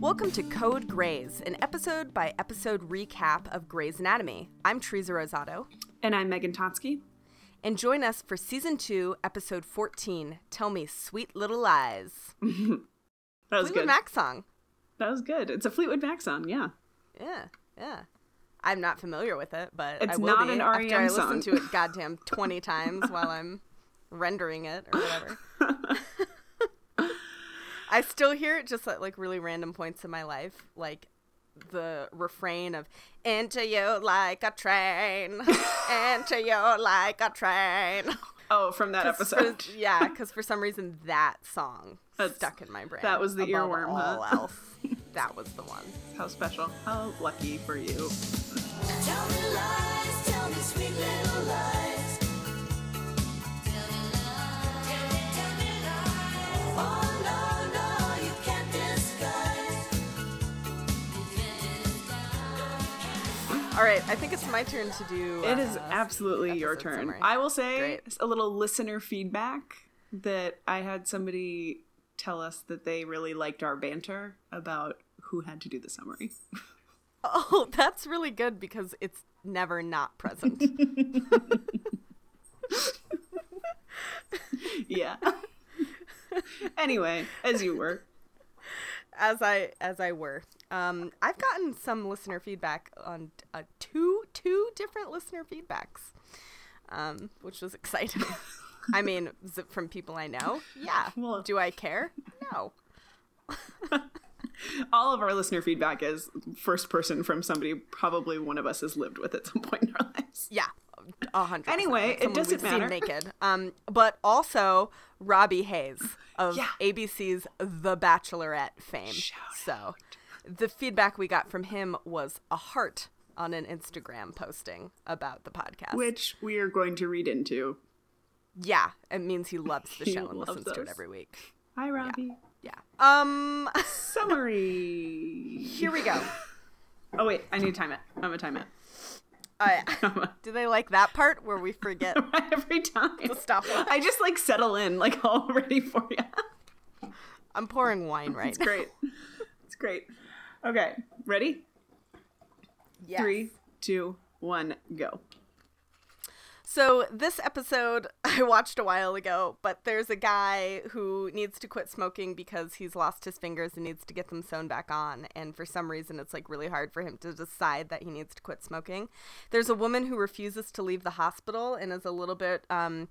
Welcome to Code Grays, an episode by episode recap of Grey's Anatomy. I'm Teresa Rosato. And I'm Megan Totsky. And join us for season two, episode 14 Tell Me Sweet Little Lies. that was Fleetwood good. Mac song. That was good. It's a Fleetwood Mac song, yeah. Yeah, yeah. I'm not familiar with it, but I It's will not be an after I song. listen to it goddamn 20 times while I'm rendering it or whatever. I still hear it just at like really random points in my life, like the refrain of "Into you like a train, into you like a train." Oh, from that 'Cause episode. for- yeah, because for some reason that song That's- stuck in my brain. that was the above earworm, all huh? else. That was the one. How special. How lucky for you. All right, I think it's my turn to do. It is uh, absolutely your turn. summary. I will say Great. a little listener feedback that I had somebody tell us that they really liked our banter about who had to do the summary. Oh, that's really good because it's never not present. yeah. anyway, as you were. As I as I were. Um, I've gotten some listener feedback on uh, two two different listener feedbacks, um, which was exciting. I mean, from people I know? Yeah. Well- Do I care? No. All of our listener feedback is first person from somebody probably one of us has lived with at some point in our lives. Yeah. A hundred. Anyway, it doesn't matter. naked. Um, but also Robby Hayes of Yeah. ABC's The Bachelorette fame. Shout so, the feedback we got from him was a heart on an Instagram posting about the podcast. Which we are going to read into. yeah, it means he loves the He show and listens to it every week. Hi, Robbie. Yeah. Um. Summary. Here we go. Oh wait, I need to time it. I'm gonna time it. Uh, do they like that part where we forget Every time. the stopwatch? I just like settle in, like all ready for you. I'm pouring wine right It's great. It's great. Okay, ready? Yes. Three, two, one, go. So this episode I watched a while ago, but there's a guy who needs to quit smoking because he's lost his fingers and needs to get them sewn back on, and for some reason it's like really hard for him to decide that he needs to quit smoking. There's a woman who refuses to leave the hospital and is a little bit um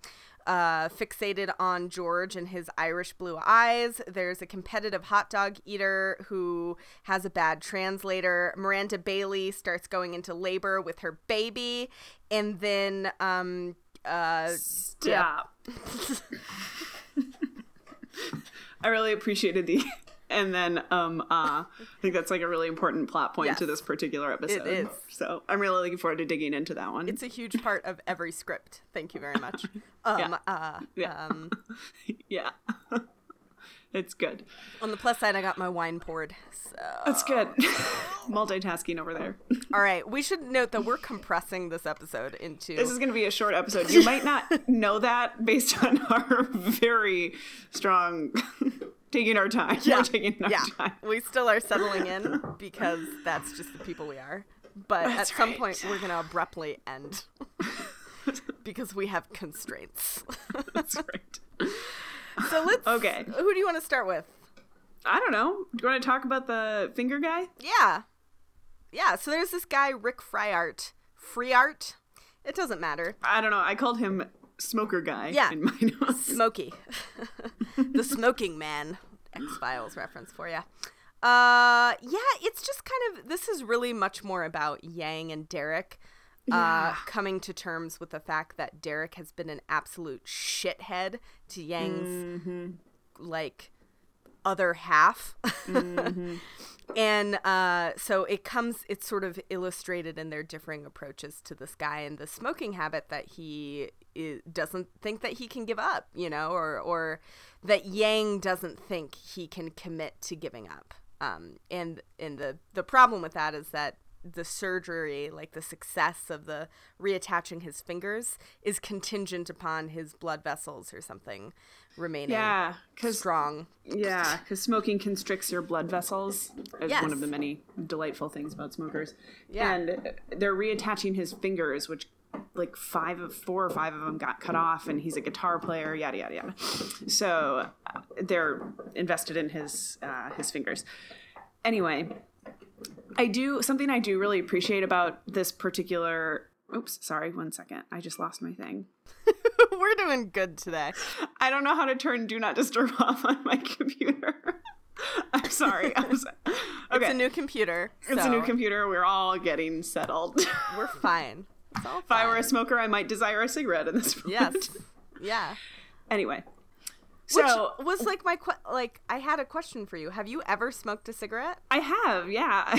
uh, fixated on George and his Irish blue eyes. There's a competitive hot dog eater who has a bad translator. Miranda Bailey starts going into labor with her baby, and then um uh Stop. I really appreciated the and then um uh I think that's like a really important plot point to this particular episode. is. So I'm really looking forward to digging into that one. it's a huge part of every script. Thank you very much. Um Yeah. uh Yeah. um yeah. it's good. on the plus side I got my wine poured. So That's good. Multitasking over there. All right, we should note that we're compressing this episode into This is going to be a short episode. You might not know that based on our very strong taking our time. We're taking our yeah, time. we still are settling in because that's just the people we are. But That's at some right. point, we're going to abruptly end because we have constraints. That's right. so let's. Okay. Who do you want to start with? I don't know. Do you want to talk about the finger guy? Yeah. Yeah, so there's this guy, Rick Fryart. Freeart? It doesn't matter. I don't know. I called him smoker guy Yeah. in my notes. Smokey. the smoking man. X Files reference for you. Uh, yeah, it's just kind of this is really much more about Yang and Derek. Uh, Yeah. coming to terms with the fact that Derek has been an absolute shithead to Yang's Mm-hmm. like other half. Mm-hmm. and uh, so it comes, it's sort of illustrated in their differing approaches to this guy and the smoking habit that he i doesn't think that he can give up, you know, or, or that Yang doesn't think he can commit to giving up. Um, and and the, the problem with that is that the surgery, like the success of the reattaching his fingers, is contingent upon his blood vessels or something remaining Yeah, because strong. yeah, because smoking constricts your blood vessels. Is Yes. one of the many delightful things about smokers. Yeah. and they're reattaching his fingers, which like five of four or five of them got cut off, and he's a guitar player. Yada yada yada. So uh, they're invested in his uh, his fingers. Anyway, I do something I do really appreciate about this particular. Oops, sorry, one second. I just lost my thing. We're doing good today. I don't know how to turn Do Not Disturb off on my computer. I'm sorry. I'm so- okay. It's a new computer. It's a new computer. We're all getting settled. We're fine. If I were a smoker, I might desire a cigarette in this moment. Yes. Yeah. Anyway. Which So was like my que- like I had a question for you. Have you ever smoked a cigarette? I have, yeah.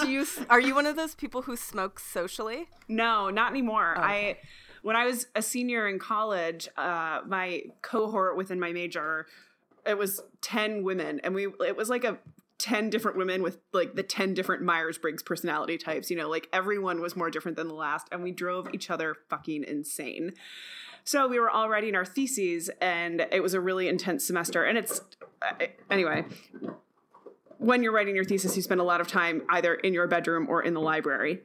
Do you are you one of those people who smokes socially? No, not anymore. Oh, I when I was a senior in college, uh, my cohort within my major, it was ten women, and we it was like a ten different women with like the ten different Myers Briggs personality types. You know, like everyone was more different than the last, and we drove each other fucking insane. So we were all writing our theses, and it was a really intense semester. And it's uh, anyway. When you're writing your thesis, you spend a lot of time either in your bedroom or in the library.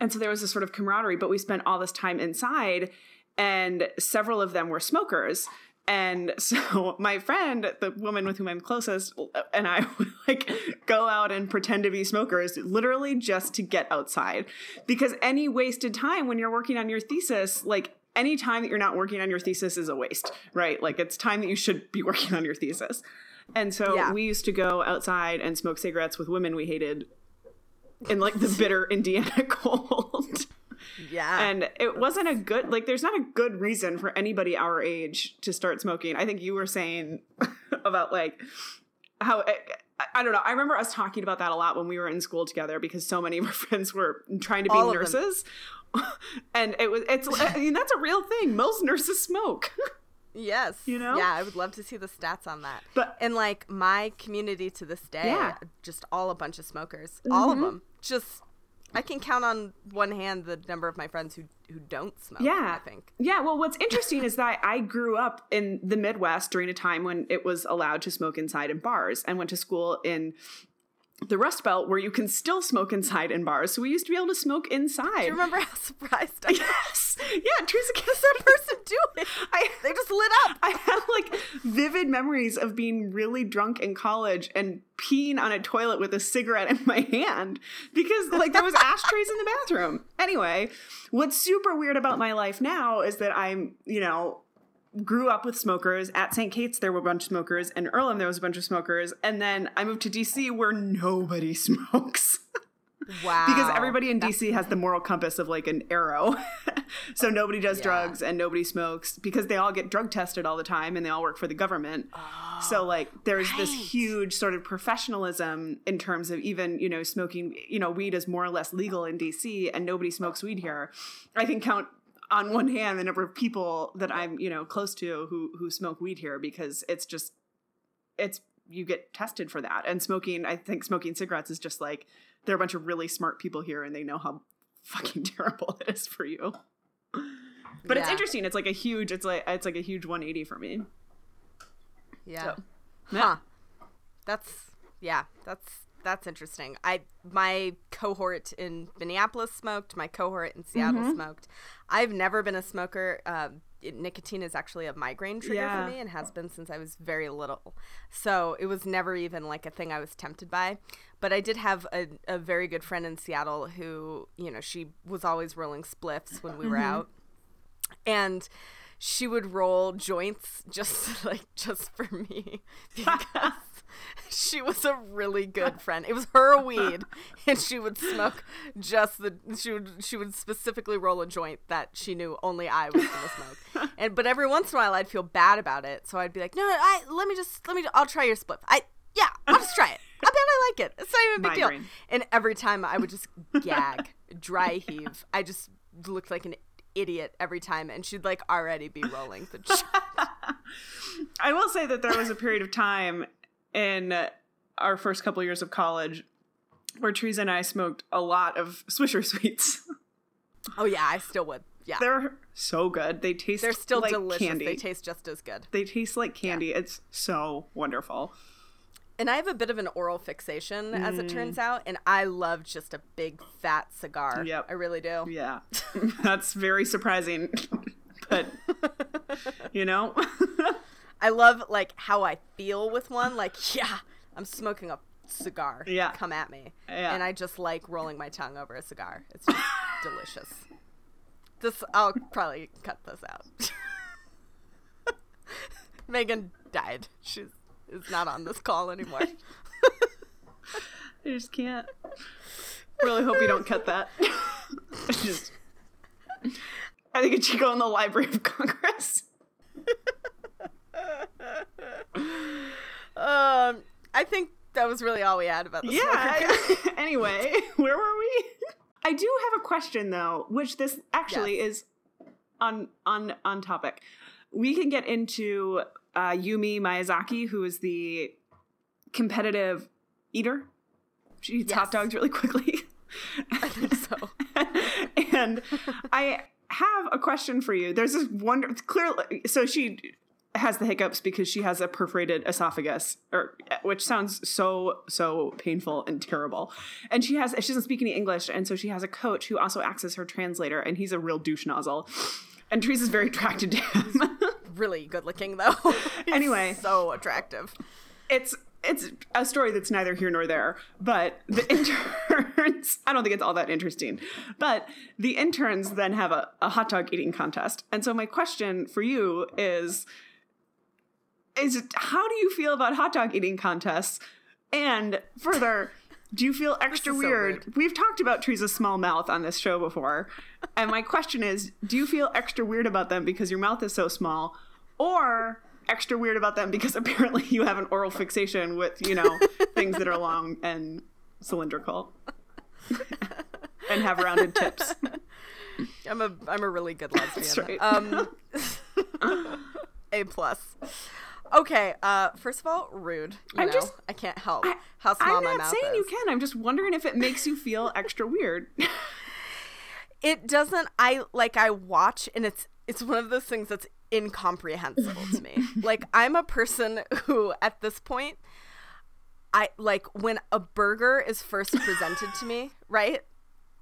And so there was this sort of camaraderie, but we spent all this time inside, and several of them were smokers. And so my friend, the woman with whom I'm closest, and I would like go out and pretend to be smokers, literally just to get outside. Because any wasted time when you're working on your thesis, like any time that you're not working on your thesis is a waste, right? Like it's time that you should be working on your thesis. And so Yeah. we used to go outside and smoke cigarettes with women we hated in like the bitter Indiana cold. Yeah. and it wasn't a good like there's not a good reason for anybody our age to start smoking. I think you were saying about like how I, I don't know. I remember us talking about that a lot when we were in school together because so many of our friends were trying to be All nurses. And it was it's I mean that's a real thing. Most nurses smoke. yes. you know? Yeah, I would love to see the stats on that. But- and like my community to this day, Yeah. Mm-hmm. just all a bunch of smokers. All of them. Just I can count on one hand the number of my friends who who don't smoke. Yeah. I think. Yeah, well, what's interesting is that I grew up in the Midwest during a time when it was allowed to smoke inside in bars and went to school in the Rust Belt where you can still smoke inside in bars. So we used to be able to smoke inside. Do you remember how surprised I was? Yes. Yeah, Teresa What's that person doing? I, They just lit up. I have like vivid memories of being really drunk in college and peeing on a toilet with a cigarette in my hand because like there was ashtrays in the bathroom. Anyway, what's super weird about my life now is that I'm, you know, grew up with smokers. At St. Kate's there were a bunch of smokers, and Earlham there was a bunch of smokers, and then I moved to DC where nobody smokes. Wow. because everybody in DC has the moral compass of like an arrow. so nobody does Yeah. drugs and nobody smokes because they all get drug tested all the time and they all work for the government. Oh, so like there's this huge sort of professionalism in terms of even, you know, smoking, you know, weed is more or less legal in DC and nobody smokes weed here. I can count on one hand the number of people that I'm, you know, close to who who smoke weed here because it's just it's you get tested for that. And smoking, I think smoking cigarettes is just like there are a bunch of really smart people here and they know how fucking terrible it is for you. But it's interesting. It's like a huge it's like it's like a huge 180 for me. Yeah. So, Huh. That's yeah, that's that's interesting. I my cohort in Minneapolis smoked, my cohort in Seattle Mm-hmm. smoked. I've never been a smoker. Um, it- nicotine is actually a migraine trigger Yeah. for me and has been since I was very little. So it was never even like a thing I was tempted by. But I did have a, a very good friend in Seattle who, you know, she was always rolling spliffs when we were Mm-hmm. out and she would roll joints just like just for me because she was a really good friend. It was her weed, and she would smoke just the she would she would specifically roll a joint that she knew only I was gonna smoke. And but every once in a while I'd feel bad about it, so I'd be like, no, I let me just let me I'll try your spliff. I yeah, I'll just try it. I bet I like it. It's not even a big Migraine. deal. And every time I would just gag, dry heave. I just looked like an idiot every time, and she'd like already be rolling the. joint. I will say that there was a period of time in our first couple years of college where Teresa and I smoked a lot of Swisher sweets. Oh yeah, I still would. Yeah. They're, so good. They taste They're still like delicious. candy. They taste just as good. They taste like candy. It's so wonderful. And I have a bit of an oral fixation, as it turns mm. out, and I love just a big fat cigar. Yep. I really do. Yeah. That's very surprising. but you know? I love like how I feel with one. Like, yeah, I'm smoking a cigar. Yeah. Come at me. Yeah. And I just like rolling my tongue over a cigar. It's just delicious. This I'll probably cut this out. Megan died. She's is not on this call anymore. I just can't. Really hope you don't cut that. I just I think it should go in the Library of Congress. Um, I think that was really all we had about the Yeah. I- anyway, where were we? I do have a question though, which this actually Yes. is on on on topic. We can get into uh, Yumi Miyazaki, who is the competitive eater. She eats hot dogs really quickly. I think so. and I have a question for you. There's this wonder clearly so she has the hiccups because she has a perforated esophagus or which sounds so so painful and terrible. And she has she doesn't speak any English and so she has a coach who also acts as her translator and he's a real douche nozzle. And Teresa's very attracted to him. really good looking though. Anyway. so attractive. it's it's a story that's neither here nor there but the interns i don't think it's all that interesting but the interns then have a, a hot dog eating contest and so my question for you is is how do you feel about hot dog eating contests and further do you feel extra is so weird? weird. We've talked about Teresa's small mouth on this show before. And my question is do you feel extra weird about them because your mouth is so small? Or extra weird about them because apparently you have an oral fixation with, you know, things that are long and cylindrical and have rounded tips? I'm a I'm a really good lesbian. right. Um, a plus. Okay. Uh, first of all, rude. You I'm know, just- I can't help how small I'm my not saying you can. I'm just wondering if it makes you feel extra weird. It doesn't. I like. I watch, and it's it's one of those things that's incomprehensible to me. like I'm a person who, at this point, I like when a burger is first presented to me, right?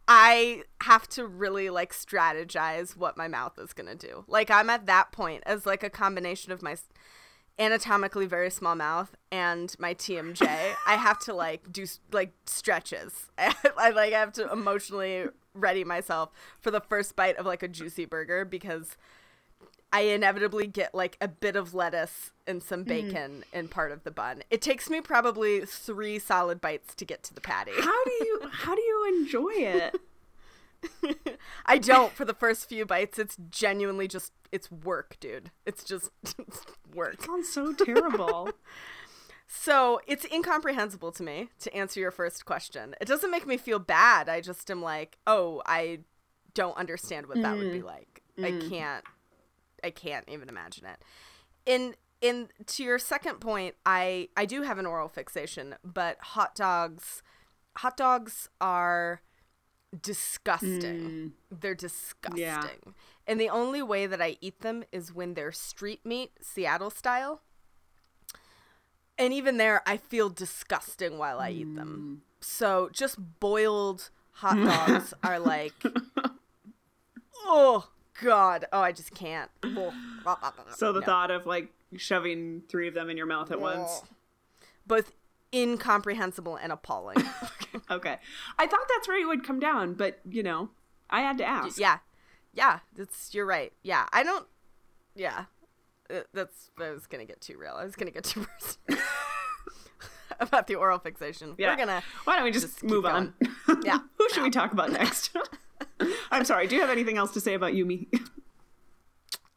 I have to really like strategize what my mouth is going to do. Like I'm at that point as like a combination of my anatomically very small mouth and my TMJ. I have to like do like stretches. I like I have to emotionally ready myself for the first bite of like a juicy burger because I inevitably get like a bit of lettuce and some mm-hmm. bacon in part of the bun. It takes me probably 3 solid bites to get to the patty. how do you how do you enjoy it? I don't for the first few bites. It's genuinely just it's work, dude. It's just it's work. sounds so terrible. So it's incomprehensible to me to answer your first question. It doesn't make me feel bad. I just am like, oh, I don't understand what that would be mm-hmm. like. I mm. can't I can't even imagine it. In in to your second point, I I do have an oral fixation, but hot dogs hot dogs are disgusting. Mm. They're disgusting. And the only way that I eat them is when they're street meat, Seattle style. And even there, I feel disgusting while I eat them. Mm. So just boiled hot dogs are like, oh god, oh I just can't. So the No. thought of like shoving three of them in your mouth at once. both incomprehensible and appalling. Okay. I thought that's where you would come down, but you know, I had to ask. yeah, yeah, that's you're right. Yeah, I don't. Yeah, Uh, that's I was gonna get too real. I was gonna get too personal about the oral fixation. Yeah. We're gonna. Why don't we just, just move on? Yeah. Who should we talk about next? I'm sorry. Do you have anything else to say about Yumi?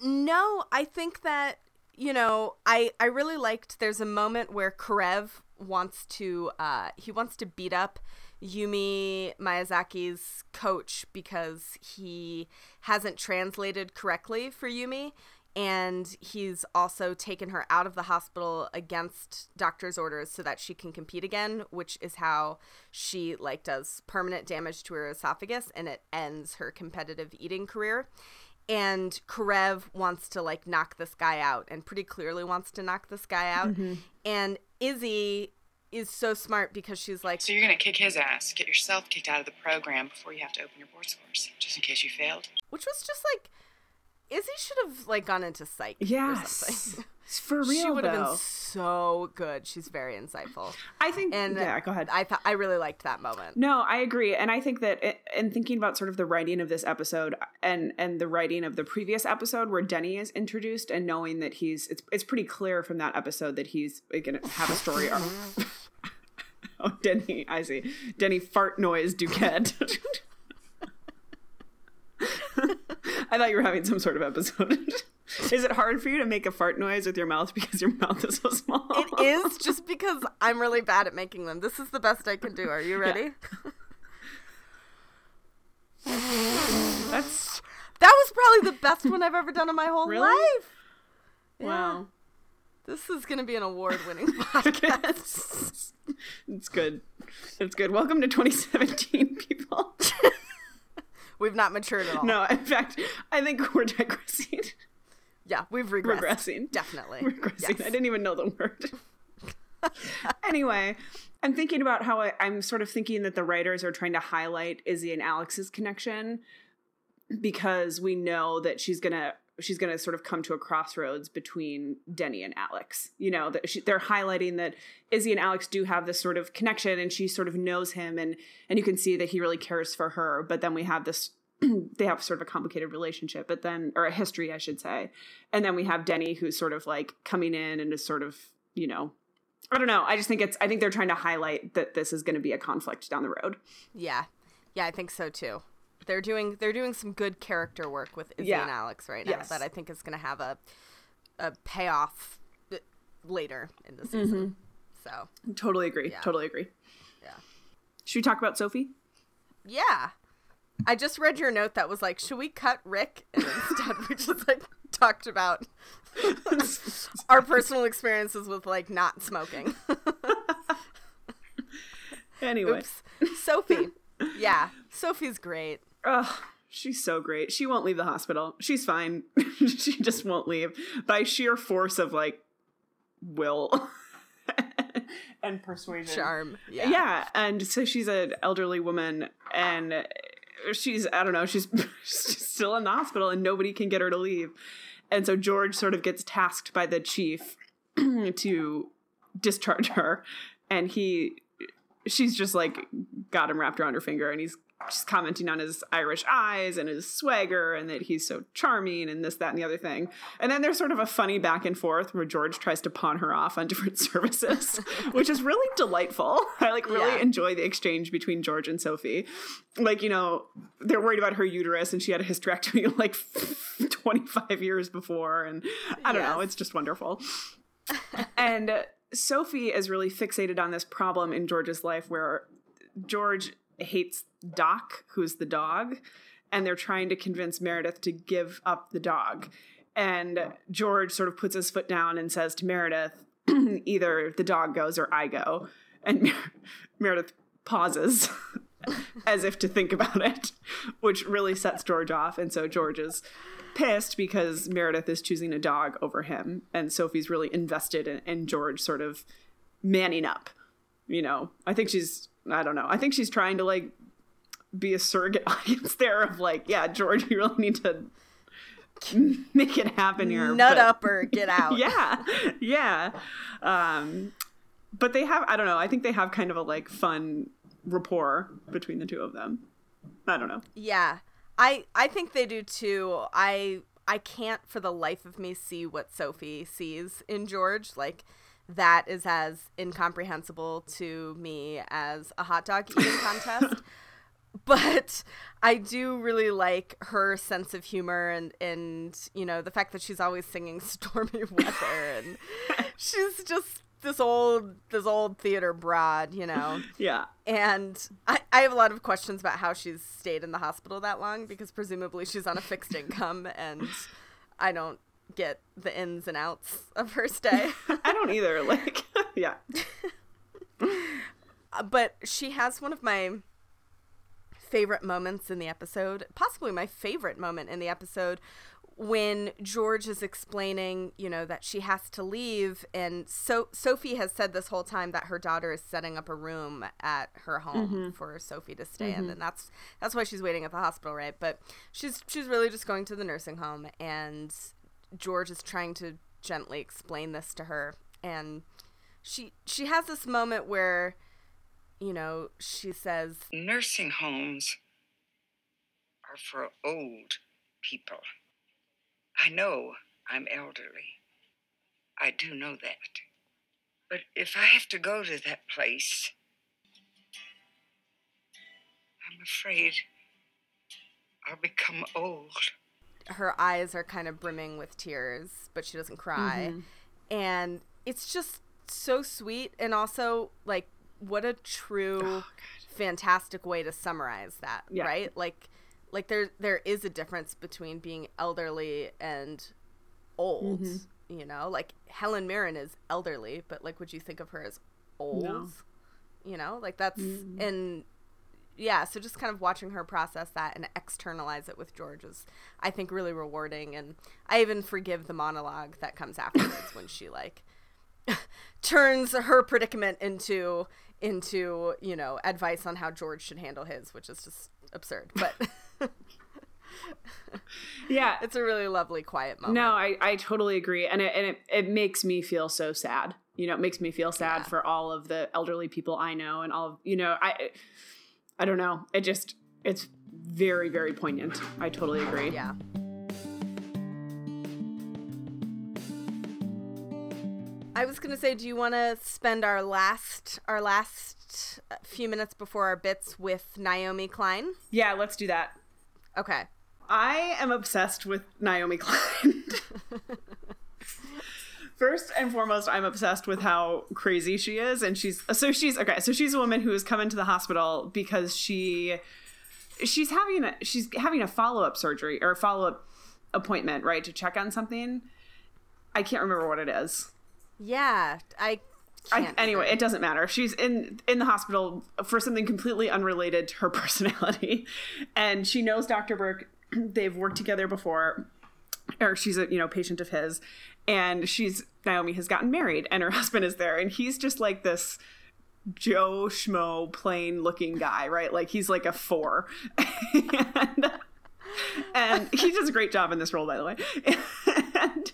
No, I think that you know, I I really liked. There's a moment where Karev wants to uh he wants to beat up Yumi Miyazaki's coach because he hasn't translated correctly for Yumi. and he's also taken her out of the hospital against doctor's orders so that she can compete again, which is how she like does permanent damage to her esophagus and it ends her competitive eating career. And Karev wants to like knock this guy out and pretty clearly wants to knock this guy out. And Izzie is so smart because she's like, So you're gonna kick his ass, get yourself kicked out of the program before you have to open your board scores, just in case you failed. which was just like, Izzie should have like gone into psych Yes. For real, she would have though. been so good. She's very insightful. I think. And yeah, go ahead. I thought I really liked that moment. No, I agree, and I think that i- in thinking about sort of the writing of this episode and and the writing of the previous episode where Denny is introduced, and knowing that he's it's it's pretty clear from that episode that he's going to have a story arc. oh, Denny, I see. Denny fart noise Duquette. I thought you were having some sort of episode. is it hard for you to make a fart noise with your mouth because your mouth is so small? It is just because I'm really bad at making them. This is the best I can do. Are you ready? That's That was probably the best one I've ever done in my whole Really? life. wow. This is going to be an award-winning podcast. it's good. It's good. Welcome to 2017, people. We've not matured at all. No, in fact, I think we're digressing. Yeah, we've regressed. Regressing. Definitely. Regressing. Yes. I didn't even know the word. anyway, I'm thinking about how I, I'm sort of thinking that the writers are trying to highlight Izzie and Alex's connection because we know that she's gonna she's gonna sort of come to a crossroads between Denny and Alex. You know they're highlighting that Izzie and Alex do have this sort of connection, and she sort of knows him, and and you can see that he really cares for her. But then we have this. they have sort of a complicated relationship, but then, or a history, I should say. And then we have Denny, who's sort of like coming in and is sort of, you know, I don't know. I just think it's, I think they're trying to highlight that this is going to be a conflict down the road. Yeah. Yeah, I think so too. They're doing they're doing some good character work with Izzie Yeah. and Alex right now Yes. that I think is going to have a a payoff later in the Mm-hmm. season. So, Totally agree. Yeah. Totally agree. Yeah. Should we talk about Sophie? yeah. I just read your note that was like, "Should we cut Rick?" And instead we just like talked about our personal experiences with like not smoking. Anyway. Oops. Sophie. Yeah. Sophie's great. Ugh, she's so great. She won't leave the hospital. She's fine. she just won't leave by sheer force of like will and persuasion. Charm. Yeah. Yeah. and so she's an elderly woman and she's I don't know, she's, she's still in the hospital and nobody can get her to leave. And so George sort of gets tasked by the chief to discharge her and he she's just like got him wrapped around her finger and he's just commenting on his Irish eyes and his swagger and that he's so charming and this, that, and the other thing. And then there's sort of a funny back and forth where George tries to pawn her off on different services, which is really delightful. I like really Yeah. enjoy the exchange between George and Sophie. Like, you know, they're worried about her uterus and she had a hysterectomy like 25 years before. And I don't know, it's just wonderful. and Sophie is really fixated on this problem in George's life where George hates Doc, who's the dog, and they're trying to convince Meredith to give up the dog. And George sort of puts his foot down and says to Meredith, either the dog goes or I go. And Mer- Meredith pauses as if to think about it, which really sets George off. And so George is pissed because Meredith is choosing a dog over him. And Sophie's really invested in, in George sort of manning up. You know, I think she's, I don't know, I think she's trying to like be a surrogate audience there of like, yeah, George, you really need to make it happen here. Nut but- up or get out. yeah yeah um but they have i don't know i think they have kind of a like fun rapport between the two of them i don't know Yeah. I I think they do too. I I can't for the life of me see what Sophie sees in George. Like that is as incomprehensible to me as a hot dog eating contest. But I do really like her sense of humor and and you know the fact that she's always singing stormy weather and she's just this old this old theater broad, you know. yeah And I, I have a lot of questions about how she's stayed in the hospital that long because presumably she's on a fixed income and I don't get the ins and outs of her stay. I don't either. Like, yeah. But she has one of my favorite moments in the episode, possibly my favorite moment in the episode, when George is explaining, you know, that she has to leave, and so Sophie has said this whole time that her daughter is setting up a room at her home mm-hmm. for Sophie to stay in, mm-hmm. and that's that's why she's waiting at the hospital, right? But she's she's really just going to the nursing home, and George is trying to gently explain this to her, and she she has this moment where you know she says Nursing homes are for old people. I know I'm elderly. I do know that. But if I have to go to that place, I'm afraid I'll become old. Her eyes are kind of brimming with tears but she doesn't cry. Mm-hmm. And it's just so sweet and also like what a true oh, fantastic way to summarize that Yeah. right? Like like there there is a difference between being elderly and old mm-hmm. you know? Like helen mirren is elderly but like would you think of her as old? You know? Like that's mm-hmm. and yeah so just kind of watching her process that and externalize it with george is i think really rewarding and i even forgive the monologue that comes afterwards when she like turns her predicament into into you know advice on how george should handle his which is just absurd but Yeah. it's a really lovely quiet moment No, I, I totally agree. And it, and it, it makes me feel so sad. You know, it makes me feel sad Yeah. for all of the elderly people I know and all of, you know, I, I don't know. It just, it's very, very poignant. I totally agree. yeah I was gonna say, do you want to spend our last our last uh, few minutes before our bits with Naomi Klein? Yeah, let's do that. Okay. I am obsessed with Naomi Klein. First and foremost, I'm obsessed with how crazy she is, and she's so she's okay. So she's a woman who has come into the hospital because she she's having a she's having a follow up surgery or a follow up appointment, right, to check on something. I can't remember what it is. Yeah, I. I, anyway, it doesn't matter. She's in in the hospital for something completely unrelated to her personality, and she knows Dr. Burke. They've worked together before, or she's a you know patient of his, and she's Naomi has gotten married, and her husband is there, and he's just like this Joe Schmo plain looking guy, right? Like he's like a four, and, and he does a great job in this role, by the way. and,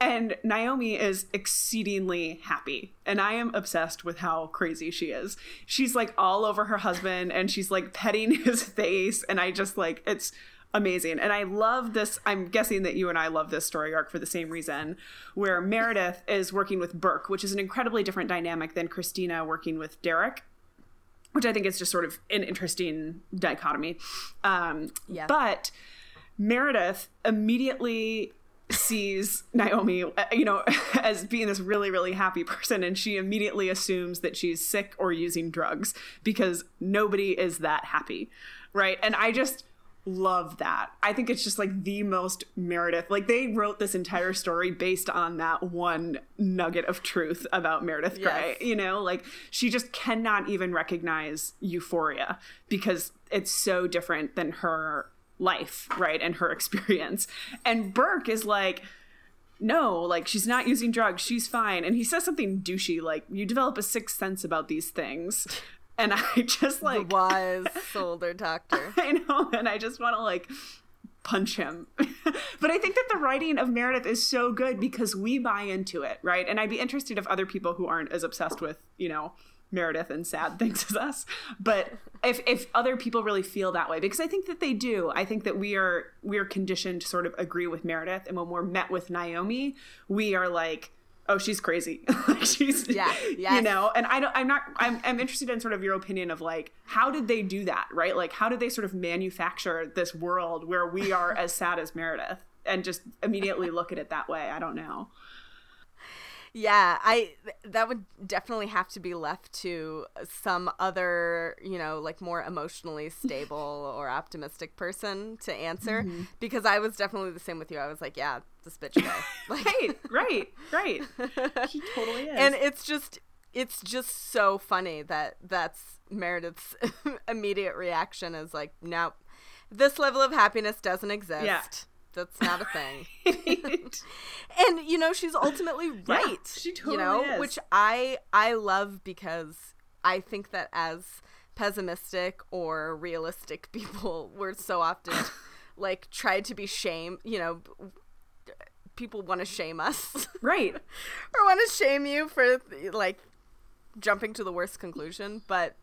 and Naomi is exceedingly happy, and I am obsessed with how crazy she is. She's like all over her husband, and she's like petting his face, and I just like it's amazing. And I love this. I'm guessing that you and I love this story arc for the same reason, where Meredith is working with Burke, which is an incredibly different dynamic than Cristina working with Derek which I think is just sort of an interesting dichotomy. Um, Yeah. But Meredith immediately sees Naomi, uh, you know, as being this really, really happy person, and she immediately assumes that she's sick or using drugs because nobody is that happy, right? And I just love that. I think it's just like the most Meredith. Like they wrote this entire story based on that one nugget of truth about Meredith Grey. Yes. You know, like she just cannot even recognize euphoria because it's so different than her life, right? And her experience. And Burke is like, no, like she's not using drugs. She's fine. And he says something douchey, like, you develop a sixth sense about these things. And I just like the wise older doctor. I know, and I just want to like punch him. but I think that the writing of Meredith is so good because we buy into it, right? And I'd be interested if other people who aren't as obsessed with, you know, Meredith and sad things as us, but if if other people really feel that way because I think that they do. I think that we are we are conditioned to sort of agree with Meredith and when we're met with Naomi, we are like Oh, she's crazy. like she's, Yeah, you know. And I don't. I'm not. I'm. I'm interested in sort of your opinion of like how did they do that, right? Like how did they sort of manufacture this world where we are as sad as Meredith and just immediately look at it that way? I don't know. Yeah, I that would definitely have to be left to some other, you know, like more emotionally stable or optimistic person to answer Mm-hmm. because I was definitely the same with you. I was like, yeah, this bitch. Like right, right, right. He totally is. and it's just it's just so funny that that's Meredith's immediate reaction is like, nope, this level of happiness doesn't exist. Yeah. That's not a thing. and you know she's ultimately right she you know totally is. which i i love because i think that as pessimistic or realistic people we're so often like tried to be shame you know people want to shame us right. or want to shame you for like jumping to the worst conclusion but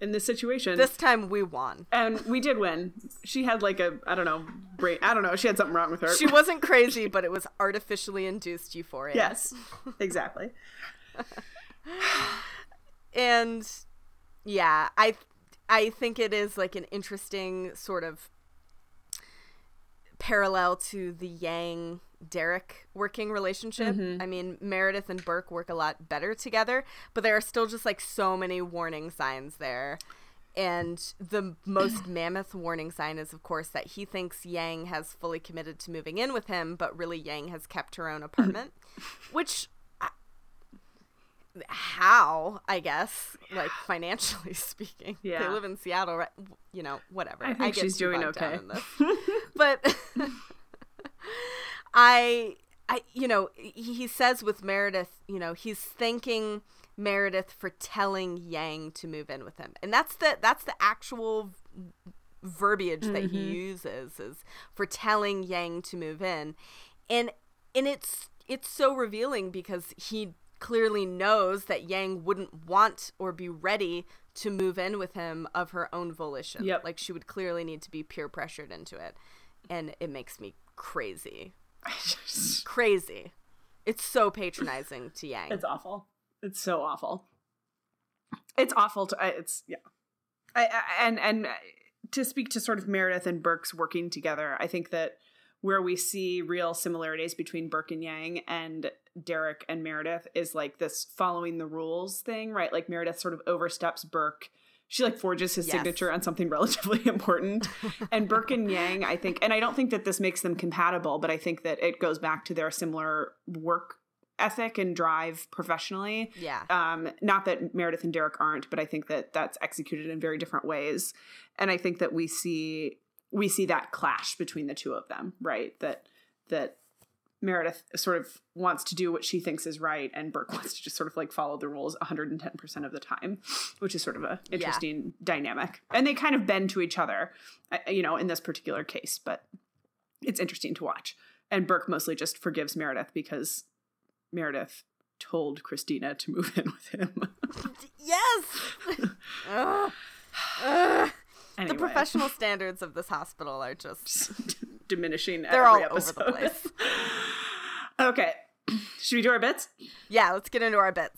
In this situation, this time we won and we did win. She had like a I don't know brain. I don't know. She had something wrong with her. she wasn't crazy but it was artificially induced euphoria yes, exactly. and yeah i i think it is like an interesting sort of parallel to the yang derek working relationship mm-hmm. i mean meredith and burke work a lot better together but there are still just like so many warning signs there and the most mammoth warning sign is of course that he thinks yang has fully committed to moving in with him but really yang has kept her own apartment which how I guess, like financially speaking. They live in Seattle, right? You know, whatever. I think get she's doing okay. but I, I, you know, he says with Meredith, you know, he's thanking Meredith for telling Yang to move in with him, and that's the that's the actual verbiage that he Mm-hmm. uses is for telling Yang to move in. And and it's it's so revealing because he clearly knows that Yang wouldn't want or be ready to move in with him of her own volition. Yep. Like she would clearly need to be peer pressured into it. And it makes me crazy. Crazy. It's so patronizing to Yang. It's awful. It's so awful. It's awful to. It's yeah. I, I, and and to speak to sort of Meredith and Burke's working together, I think that where we see real similarities between Burke and Yang and Derek and Meredith is like this following the rules thing, right? Like Meredith sort of oversteps Burke. She like forges his Yes. signature on something relatively important. and Burke and Yang, I think, and I don't think that this makes them compatible, but I think that it goes back to their similar work ethic and drive professionally. yeah. Um, not that Meredith and Derek aren't, but I think that that's executed in very different ways, and I think that we see we see that clash between the two of them, right? That that Meredith sort of wants to do what she thinks is right, and Burke wants to just sort of like follow the rules 110 percent of the time, which is sort of a interesting dynamic, and they kind of bend to each other, uh, you know, in this particular case, but it's interesting to watch. And Burke mostly just forgives Meredith because Meredith told Cristina to move in with him. yes. Ugh. Ugh. anyway, The professional standards of this hospital are just diminishing. They're every all over the place. okay, should we do our bits? Yeah, let's get into our bits.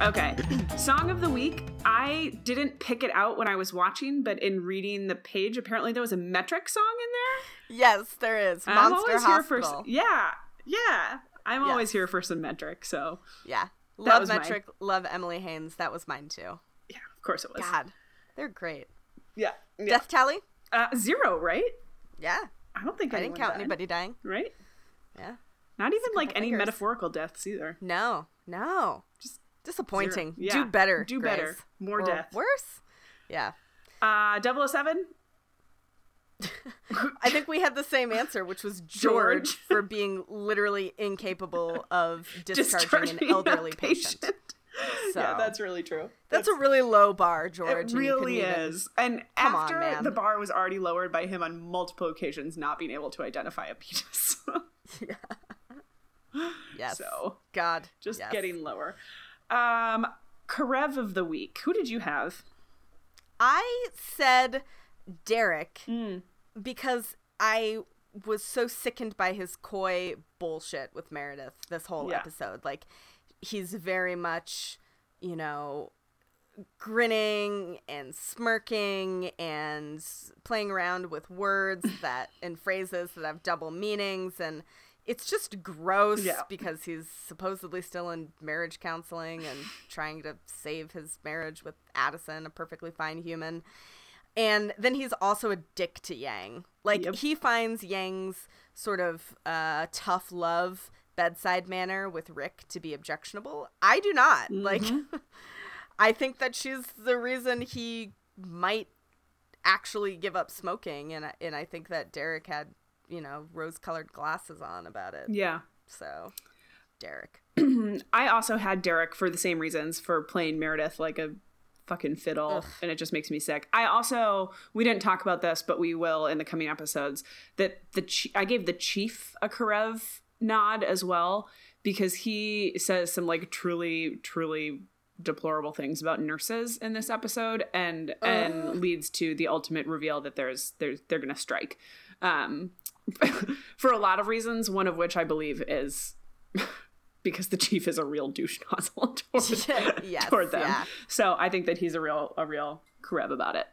Okay, song of the week. I didn't pick it out when I was watching, but in reading the page, apparently there was a metric song in there. Yes, there is. I'm always Hospital. here for yeah, yeah. I'm Yes. always here for some metric. So Yeah. Love was mine. Metric, love Emily Haines. That was mine too. yeah, of course it was. God, they're great. Yeah, yeah. Death tally? Uh, zero, right? Yeah. I don't think I didn't count died, anybody dying. Right? Yeah. Not even like any fingers. metaphorical deaths either. No, no. Just disappointing. Yeah. Do better. Do Grace. better. More Or death. Worse? Yeah. Uh, 007? I think we had the same answer, which was George, George. for being literally incapable of discharging, an elderly patient. So yeah, that's really true. that's a really low bar, George. It really even- is. And Come on, after the bar was already lowered by him on multiple occasions not being able to identify a penis. Yes. so God. just yes. getting lower. Um Karev of the week. Who did you have? I said Derek Mm. because I was so sickened by his coy bullshit with Meredith this whole Yeah. episode. Like, he's very much, you know, grinning and smirking and playing around with words that and phrases that have double meanings and it's just gross Yeah. because he's supposedly still in marriage counseling and trying to save his marriage with Addison, a perfectly fine human. And then he's also a dick to Yang. Like Yep. he finds Yang's sort of uh, tough love bedside manner with Rick to be objectionable. I do not. Like I think that she's the reason he might actually give up smoking and and I think that Derek had, you know, rose-colored glasses on about it. Yeah. So, Derek. I also had Derek for the same reasons for playing Meredith like a fucking fiddle and it just makes me sick. I also we didn't talk about this but we will in the coming episodes that the ch- I gave the chief a Karev nod as well because he says some like truly truly deplorable things about nurses in this episode and and leads to the ultimate reveal that there's there's they're going to strike. Um for a lot of reasons one of which I believe is because the chief is a real douche nozzle toward, Yes, toward them. yeah. So I think that he's a real a real Karev about it.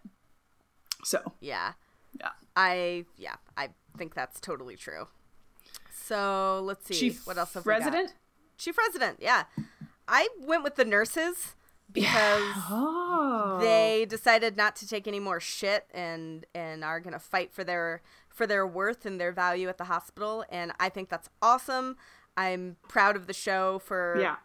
So Yeah. Yeah. I yeah, I think that's totally true. So, let's see. chief what else have we got? Chief resident, yeah. I went with the nurses because Oh, they decided not to take any more shit and and are going to fight for their for their worth and their value at the hospital and I think that's awesome. I'm proud of the show for yeah,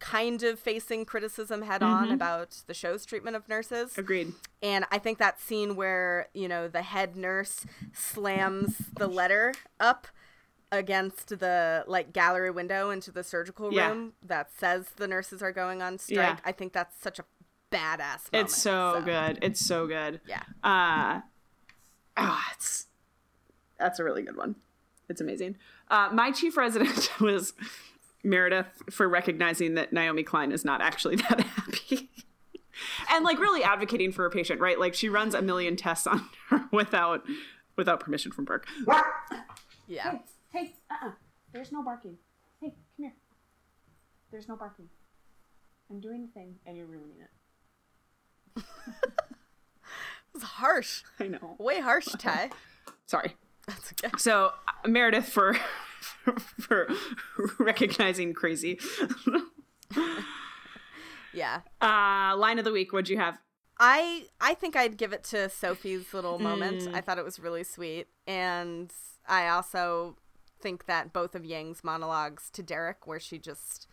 kind of facing criticism head on about the show's treatment of nurses. agreed. And I think that scene where, you know, the head nurse slams the letter up against the like gallery window into the surgical Yeah. room that says the nurses are going on strike. Yeah. I think that's such a badass moment. It's so, good. It's so good. Yeah. Uh, ah, it's that's a really good one. It's amazing. Uh, my chief resident was Meredith for recognizing that Naomi Klein is not actually that happy. and like really advocating for a patient, right? Like she runs a million tests on her without without permission from Burke. Yeah. Hey, uh-uh. There's no barking. Hey, come here. There's no barking. I'm doing the thing and you're ruining it. It's harsh. I know. Way harsh, Ty. Sorry. That's okay. So uh, Meredith for for recognizing crazy. Yeah. Uh, line of the week. What'd you have? I I think I'd give it to Sophie's little moment. Mm. I thought it was really sweet, and I also think that both of Yang's monologues to Derek, where she just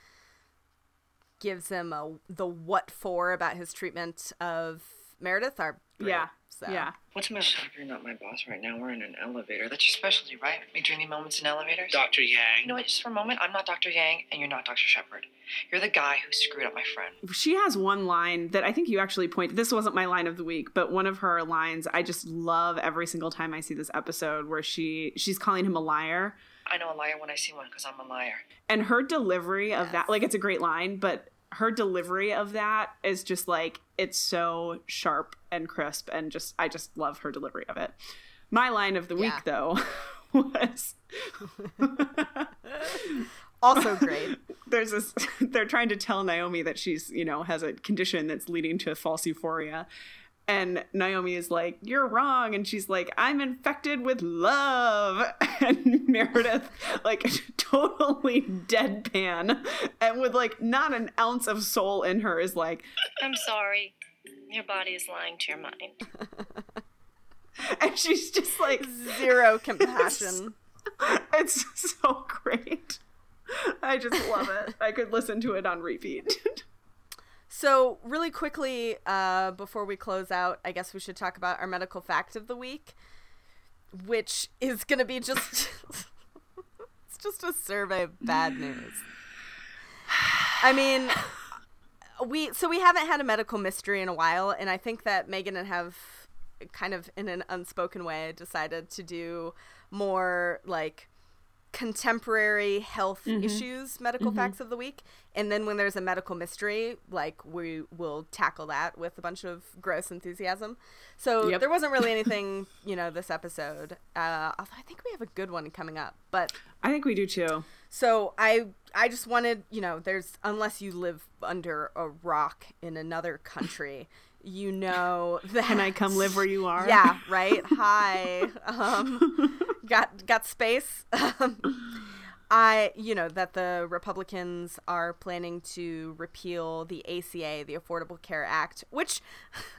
gives him a the what for about his treatment of Meredith, are great. Yeah. So. Yeah. What's the matter? You're not my boss right now. We're in an elevator. That's your specialty, right? Make dreamy moments in elevators? Dr. Yang. You know what? Just for a moment, I'm not Dr. Yang, and you're not Dr. Shepherd. You're the guy who screwed up my friend. She has one line that I think you actually pointed. This wasn't my line of the week, but one of her lines I just love every single time I see this episode where she she's calling him a liar. I know a liar when I see one because I'm a liar. And her delivery of Yes. that like it's a great line, but her delivery of that is just like it's so sharp and crisp and just I just love her delivery of it. My line of the week Yeah. though was Also great. there's this they're trying to tell Naomi that she's, you know, has a condition that's leading to false euphoria. And Naomi is like, You're wrong. And she's like, I'm infected with love. And Meredith, like, totally deadpan and with like not an ounce of soul in her, is like, I'm sorry. Your body is lying to your mind. and she's just like, Zero compassion. It's so great. I just love it. I could listen to it on repeat. So, really quickly, uh, before we close out, I guess we should talk about our medical fact of the week, which is going to be just. it's just a survey of bad news. I mean, we so we haven't had a medical mystery in a while, and I think that Megan and have kind of in an unspoken way decided to do more like contemporary health Mm-hmm. issues medical facts of the week and then when there's a medical mystery like we will tackle that with a bunch of gross enthusiasm so Yep. there wasn't really anything you know this episode uh although i think we have a good one coming up but I think we do too. so I I just wanted, you know, there's unless you live under a rock in another country, you know that Can I come live where you are? Yeah, right. Hi. Um got got space. Um, I, you know, that the Republicans are planning to repeal the ACA, the Affordable Care Act, which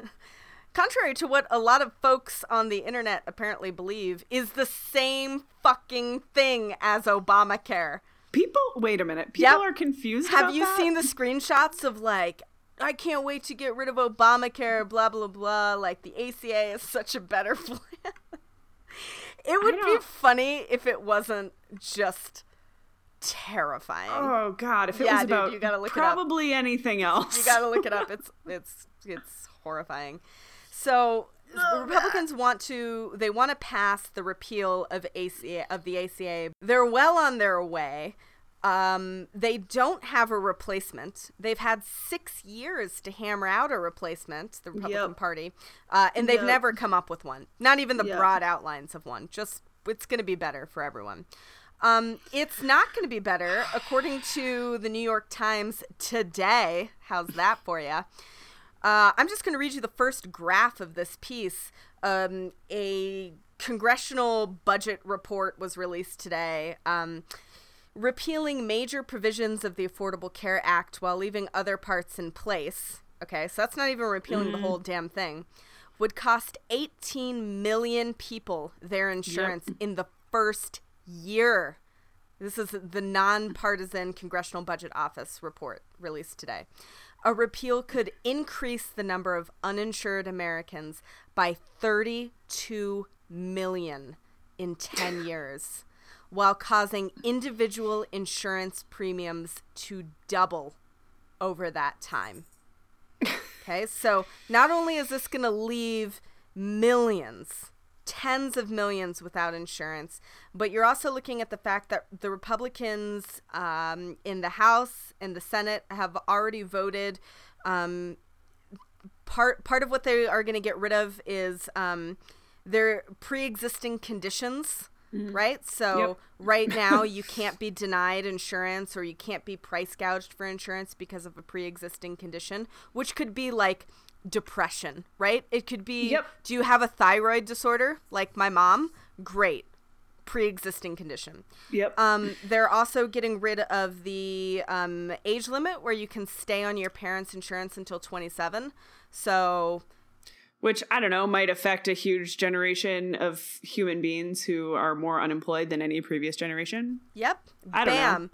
contrary to what a lot of folks on the internet apparently believe, is the same fucking thing as Obamacare. People, wait a minute. People Yep. are confused. Have you that? seen the screenshots of like, I can't wait to get rid of Obamacare, blah, blah, blah. Like, the ACA is such a better plan. It would be funny if it wasn't just terrifying. Oh God! If it Yeah, was dude, about you gotta look it up. probably anything else, You gotta look it up. It's it's it's horrifying. So the Republicans want to they want to pass the repeal of ACA of the ACA. They're well on their way. Um, they don't have a replacement. They've had six years to hammer out a replacement, the Republican Yep. Party, uh, and they've Yep. never come up with one. Not even the Yep. broad outlines of one. Just it's going to be better for everyone. Um, it's not going to be better, according to the New York Times today. How's that for you? Uh, I'm just going to read you the first graph of this piece. Um, a congressional budget report was released today. Um, repealing major provisions of the Affordable Care Act while leaving other parts in place. Okay, so that's not even repealing the mm-hmm. whole damn thing. Would cost 18 million people their insurance in the first year. This is the nonpartisan Congressional Budget Office report released today. A repeal could increase the number of uninsured Americans by 32 million in 10 years, while causing individual insurance premiums to double over that time. Okay, so not only is this going to leave millions, tens of millions without insurance, but you're also looking at the fact that the Republicans um, in the House and the Senate have already voted. Um, part part of what they are going to get rid of is um, their pre-existing conditions. Right? So Yep. right now you can't be denied insurance or you can't be price gouged for insurance because of a pre-existing condition, which could be like depression, right? It could be Yep. do you have a thyroid disorder like my mom? Great. Pre-existing condition. Yep. Um, they're also getting rid of the um, age limit where you can stay on your parents' insurance until 27. So, Which I don't know might affect a huge generation of human beings who are more unemployed than any previous generation. yep, I don't know. bam.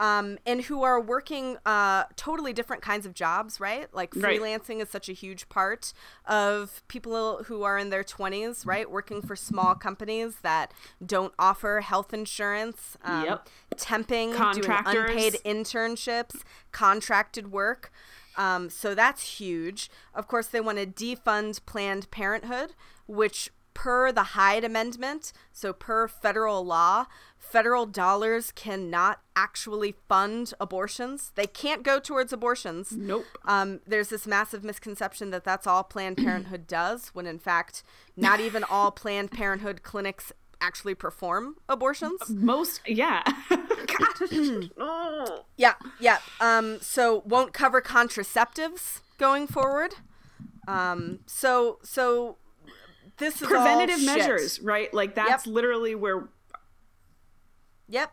Um, and who are working uh, totally different kinds of jobs, right? Like Right. freelancing is such a huge part of people who are in their 20s, right? Working for small companies that don't offer health insurance, um, Yep. temping, doing Contractors. unpaid internships, contracted work. Um, so that's huge. Of course, they want to defund Planned Parenthood, which, per the Hyde Amendment, so per federal law, federal dollars cannot actually fund abortions. They can't go towards abortions. Nope. Um, there's this massive misconception that that's all Planned Parenthood does, when in fact, not even all Planned Parenthood clinics actually perform abortions. Most, yeah. Yeah, yeah. Um, so won't cover contraceptives going forward. Um, so so this is all Preventative shit. measures, right? Like that's Yep. literally where Yep,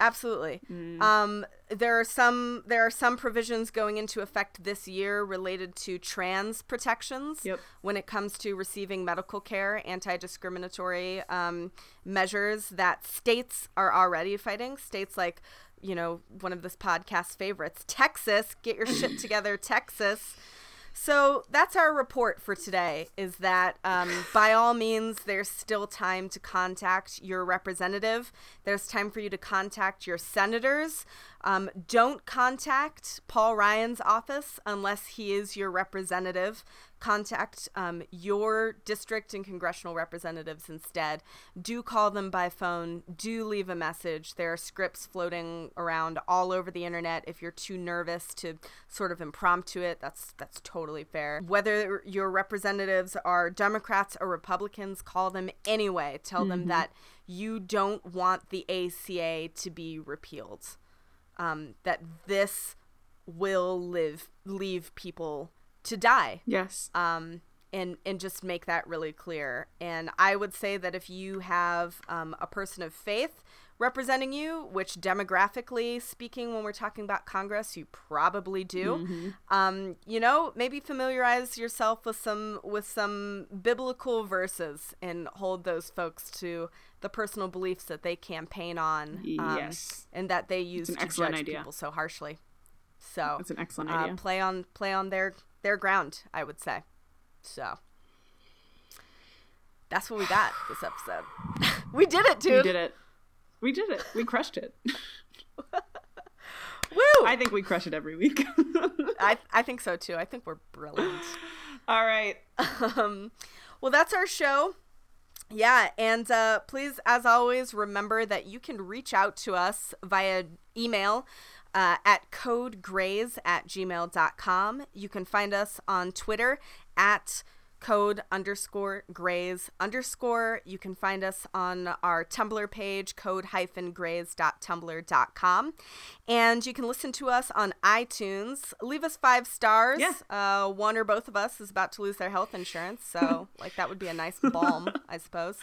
absolutely. Mm. Um, there are some there are some provisions going into effect this year related to trans protections Yep. when it comes to receiving medical care, anti-discriminatory um, measures that states are already fighting. States like you know one of this podcast's favorites, Texas. Get your shit together, Texas. So that's our report for today. Is that um, by all means, there's still time to contact your representative. There's time for you to contact your senators. Um, don't contact Paul Ryan's office unless he is your representative. Contact um, your district and congressional representatives instead. Do call them by phone. Do leave a message. There are scripts floating around all over the internet. If you're too nervous to sort of impromptu it, that's that's totally fair. Whether your representatives are Democrats or Republicans, call them anyway. Tell them that you don't want the ACA to be repealed um, that this will live leave people to die Yes. um, and and just make that really clear. And I would say that if you have um, a person of faith representing you, which demographically speaking, when we're talking about Congress, you probably do, um, you know, maybe familiarize yourself with some with some biblical verses and hold those folks to the personal beliefs that they campaign on, um, Yes. and that they use to judge idea. people so harshly. So That's an excellent uh, idea. play on play on their their ground, I would say. So that's what we got this episode. we did it, dude. we did it. We did it. We crushed it. Woo! I think we crush it every week. I I think so too. I think we're brilliant. All right. um, well, that's our show. Yeah, and uh, please, as always, remember that you can reach out to us via email uh, at codegrays at gmail.com. You can find us on Twitter at code underscore grays underscore. You can find us on our Tumblr page, code hyphen grays.tumblr.com. And you can listen to us on iTunes. Leave us five stars. Yeah. Uh, one or both of us is about to lose their health insurance. So, like, that would be a nice balm, I suppose.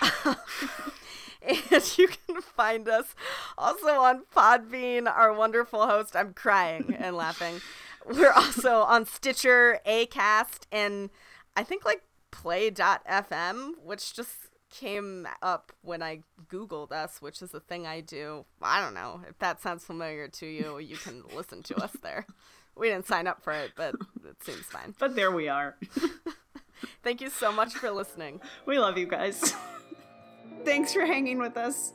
and you can find us also on Podbean, our wonderful host. I'm crying and laughing. We're also on Stitcher, Acast, and I think like Play.fm, which just came up when I Googled us, which is a thing I do. I don't know. If that sounds familiar to you, you can listen to us there. We didn't sign up for it, but it seems fine. But there we are. Thank you so much for listening. We love you guys. Thanks for hanging with us.